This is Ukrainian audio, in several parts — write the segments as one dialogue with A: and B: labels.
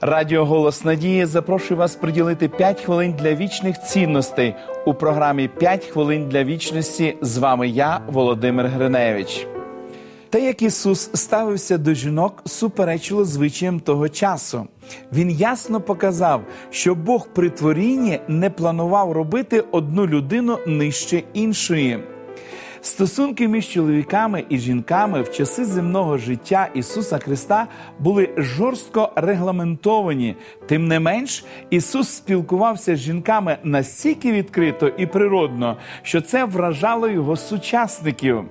A: Радіо Голос Надії запрошує вас приділити 5 хвилин для вічних цінностей у програмі «5 хвилин для вічності. З вами я, Володимир Гриневич. Те, як Ісус ставився до жінок, суперечило звичаям того часу. Він ясно показав, що Бог при творінні не планував робити одну людину нижче іншої. Стосунки між чоловіками і жінками в часи земного життя Ісуса Христа були жорстко регламентовані. Тим не менш, Ісус спілкувався з жінками настільки відкрито і природно, що це вражало його сучасників.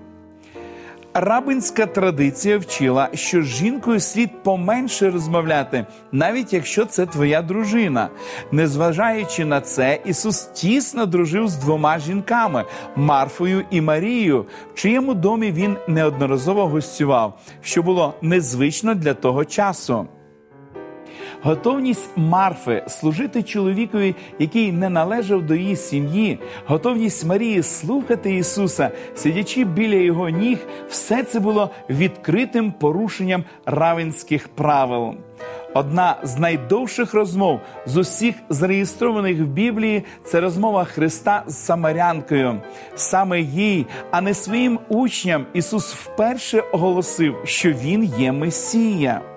A: Рабинська традиція вчила, що з жінкою слід поменше розмовляти, навіть якщо це твоя дружина. Незважаючи на це, Ісус тісно дружив з двома жінками Марфою і Марією, в чиєму домі він неодноразово гостював, що було незвично для того часу. Готовність Марфи служити чоловікові, який не належав до її сім'ї, готовність Марії слухати Ісуса, сидячи біля його ніг, все це було відкритим порушенням равенських правил. Одна з найдовших розмов з усіх зареєстрованих в Біблії це розмова Христа з Самарянкою. Саме їй, а не своїм учням, Ісус вперше оголосив, що Він є Месія.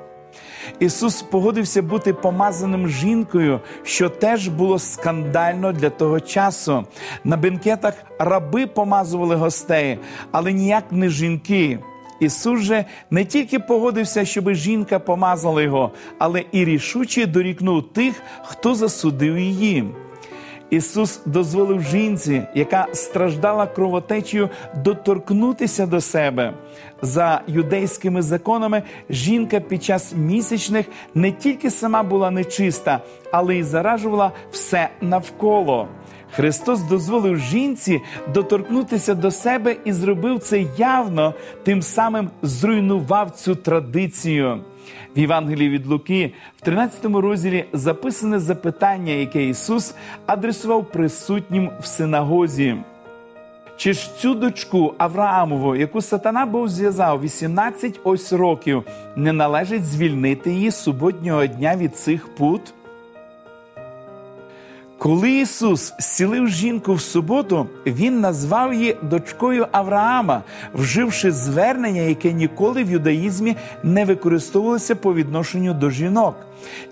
A: Ісус погодився бути помазаним жінкою, що теж було скандально для того часу. На бенкетах раби помазували гостей, але ніяк не жінки. Ісус же не тільки погодився, щоб жінка помазала його, але і рішуче дорікнув тих, хто засудив її. Ісус дозволив жінці, яка страждала кровотечею, доторкнутися до себе. За юдейськими законами жінка під час місячних не тільки сама була нечиста, але й заражувала все навколо. Христос дозволив жінці доторкнутися до себе і зробив це явно, тим самим зруйнував цю традицію. В Євангелії від Луки в 13 розділі записане запитання, яке Ісус адресував присутнім в синагозі. Чи ж цю дочку Авраамову, яку сатана був зв'язав 18 ось років, не належить звільнити її суботнього дня від цих пут? Коли Ісус зцілив жінку в суботу, Він назвав її дочкою Авраама, вживши звернення, яке ніколи в юдаїзмі не використовувалося по відношенню до жінок.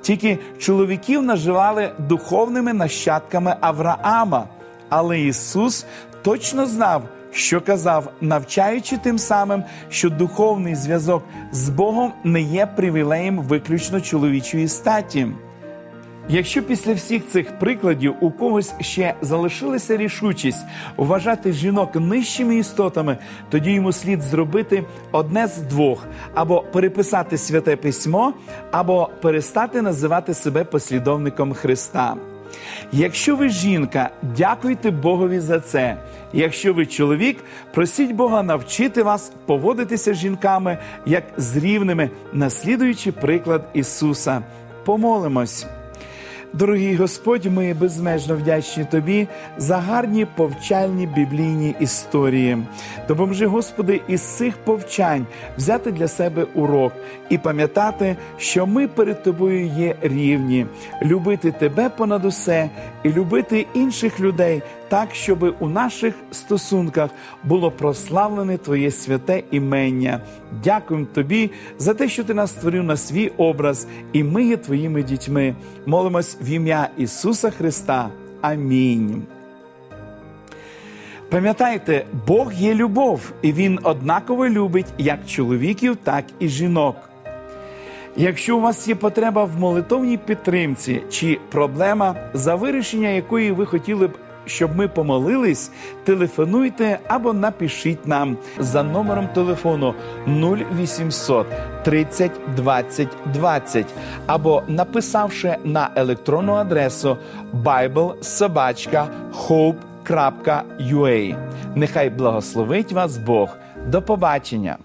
A: Тільки чоловіків наживали духовними нащадками Авраама. Але Ісус точно знав, що казав, навчаючи тим самим, що духовний зв'язок з Богом не є привілеєм виключно чоловічої статі. Якщо після всіх цих прикладів у когось ще залишилася рішучість вважати жінок нижчими істотами, тоді йому слід зробити одне з двох: або переписати святе письмо, або перестати називати себе послідовником Христа. Якщо ви жінка, дякуйте Богові за це. Якщо ви чоловік, просіть Бога навчити вас поводитися з жінками як з рівними, наслідуючи приклад Ісуса. Помолимось. Дорогий Господь, ми безмежно вдячні Тобі за гарні повчальні біблійні історії. Допоможи, Господи, із цих повчань взяти для себе урок і пам'ятати, що ми перед Тобою є рівні, любити Тебе понад усе і любити інших людей так, щоб у наших стосунках було прославлене Твоє святе імення. Дякуємо Тобі за те, що Ти нас створив на свій образ, і ми є Твоїми дітьми. Молимось в ім'я Ісуса Христа. Амінь. Пам'ятайте, Бог є любов, і Він однаково любить як чоловіків, так і жінок. Якщо у вас є потреба в молитовній підтримці чи проблема, за вирішення якої ви хотіли б щоб ми помолились, телефонуйте або напишіть нам за номером телефону 0800 30 20 20 або написавши на електронну адресу biblesobachka.hope.ua. Нехай благословить вас Бог. До побачення!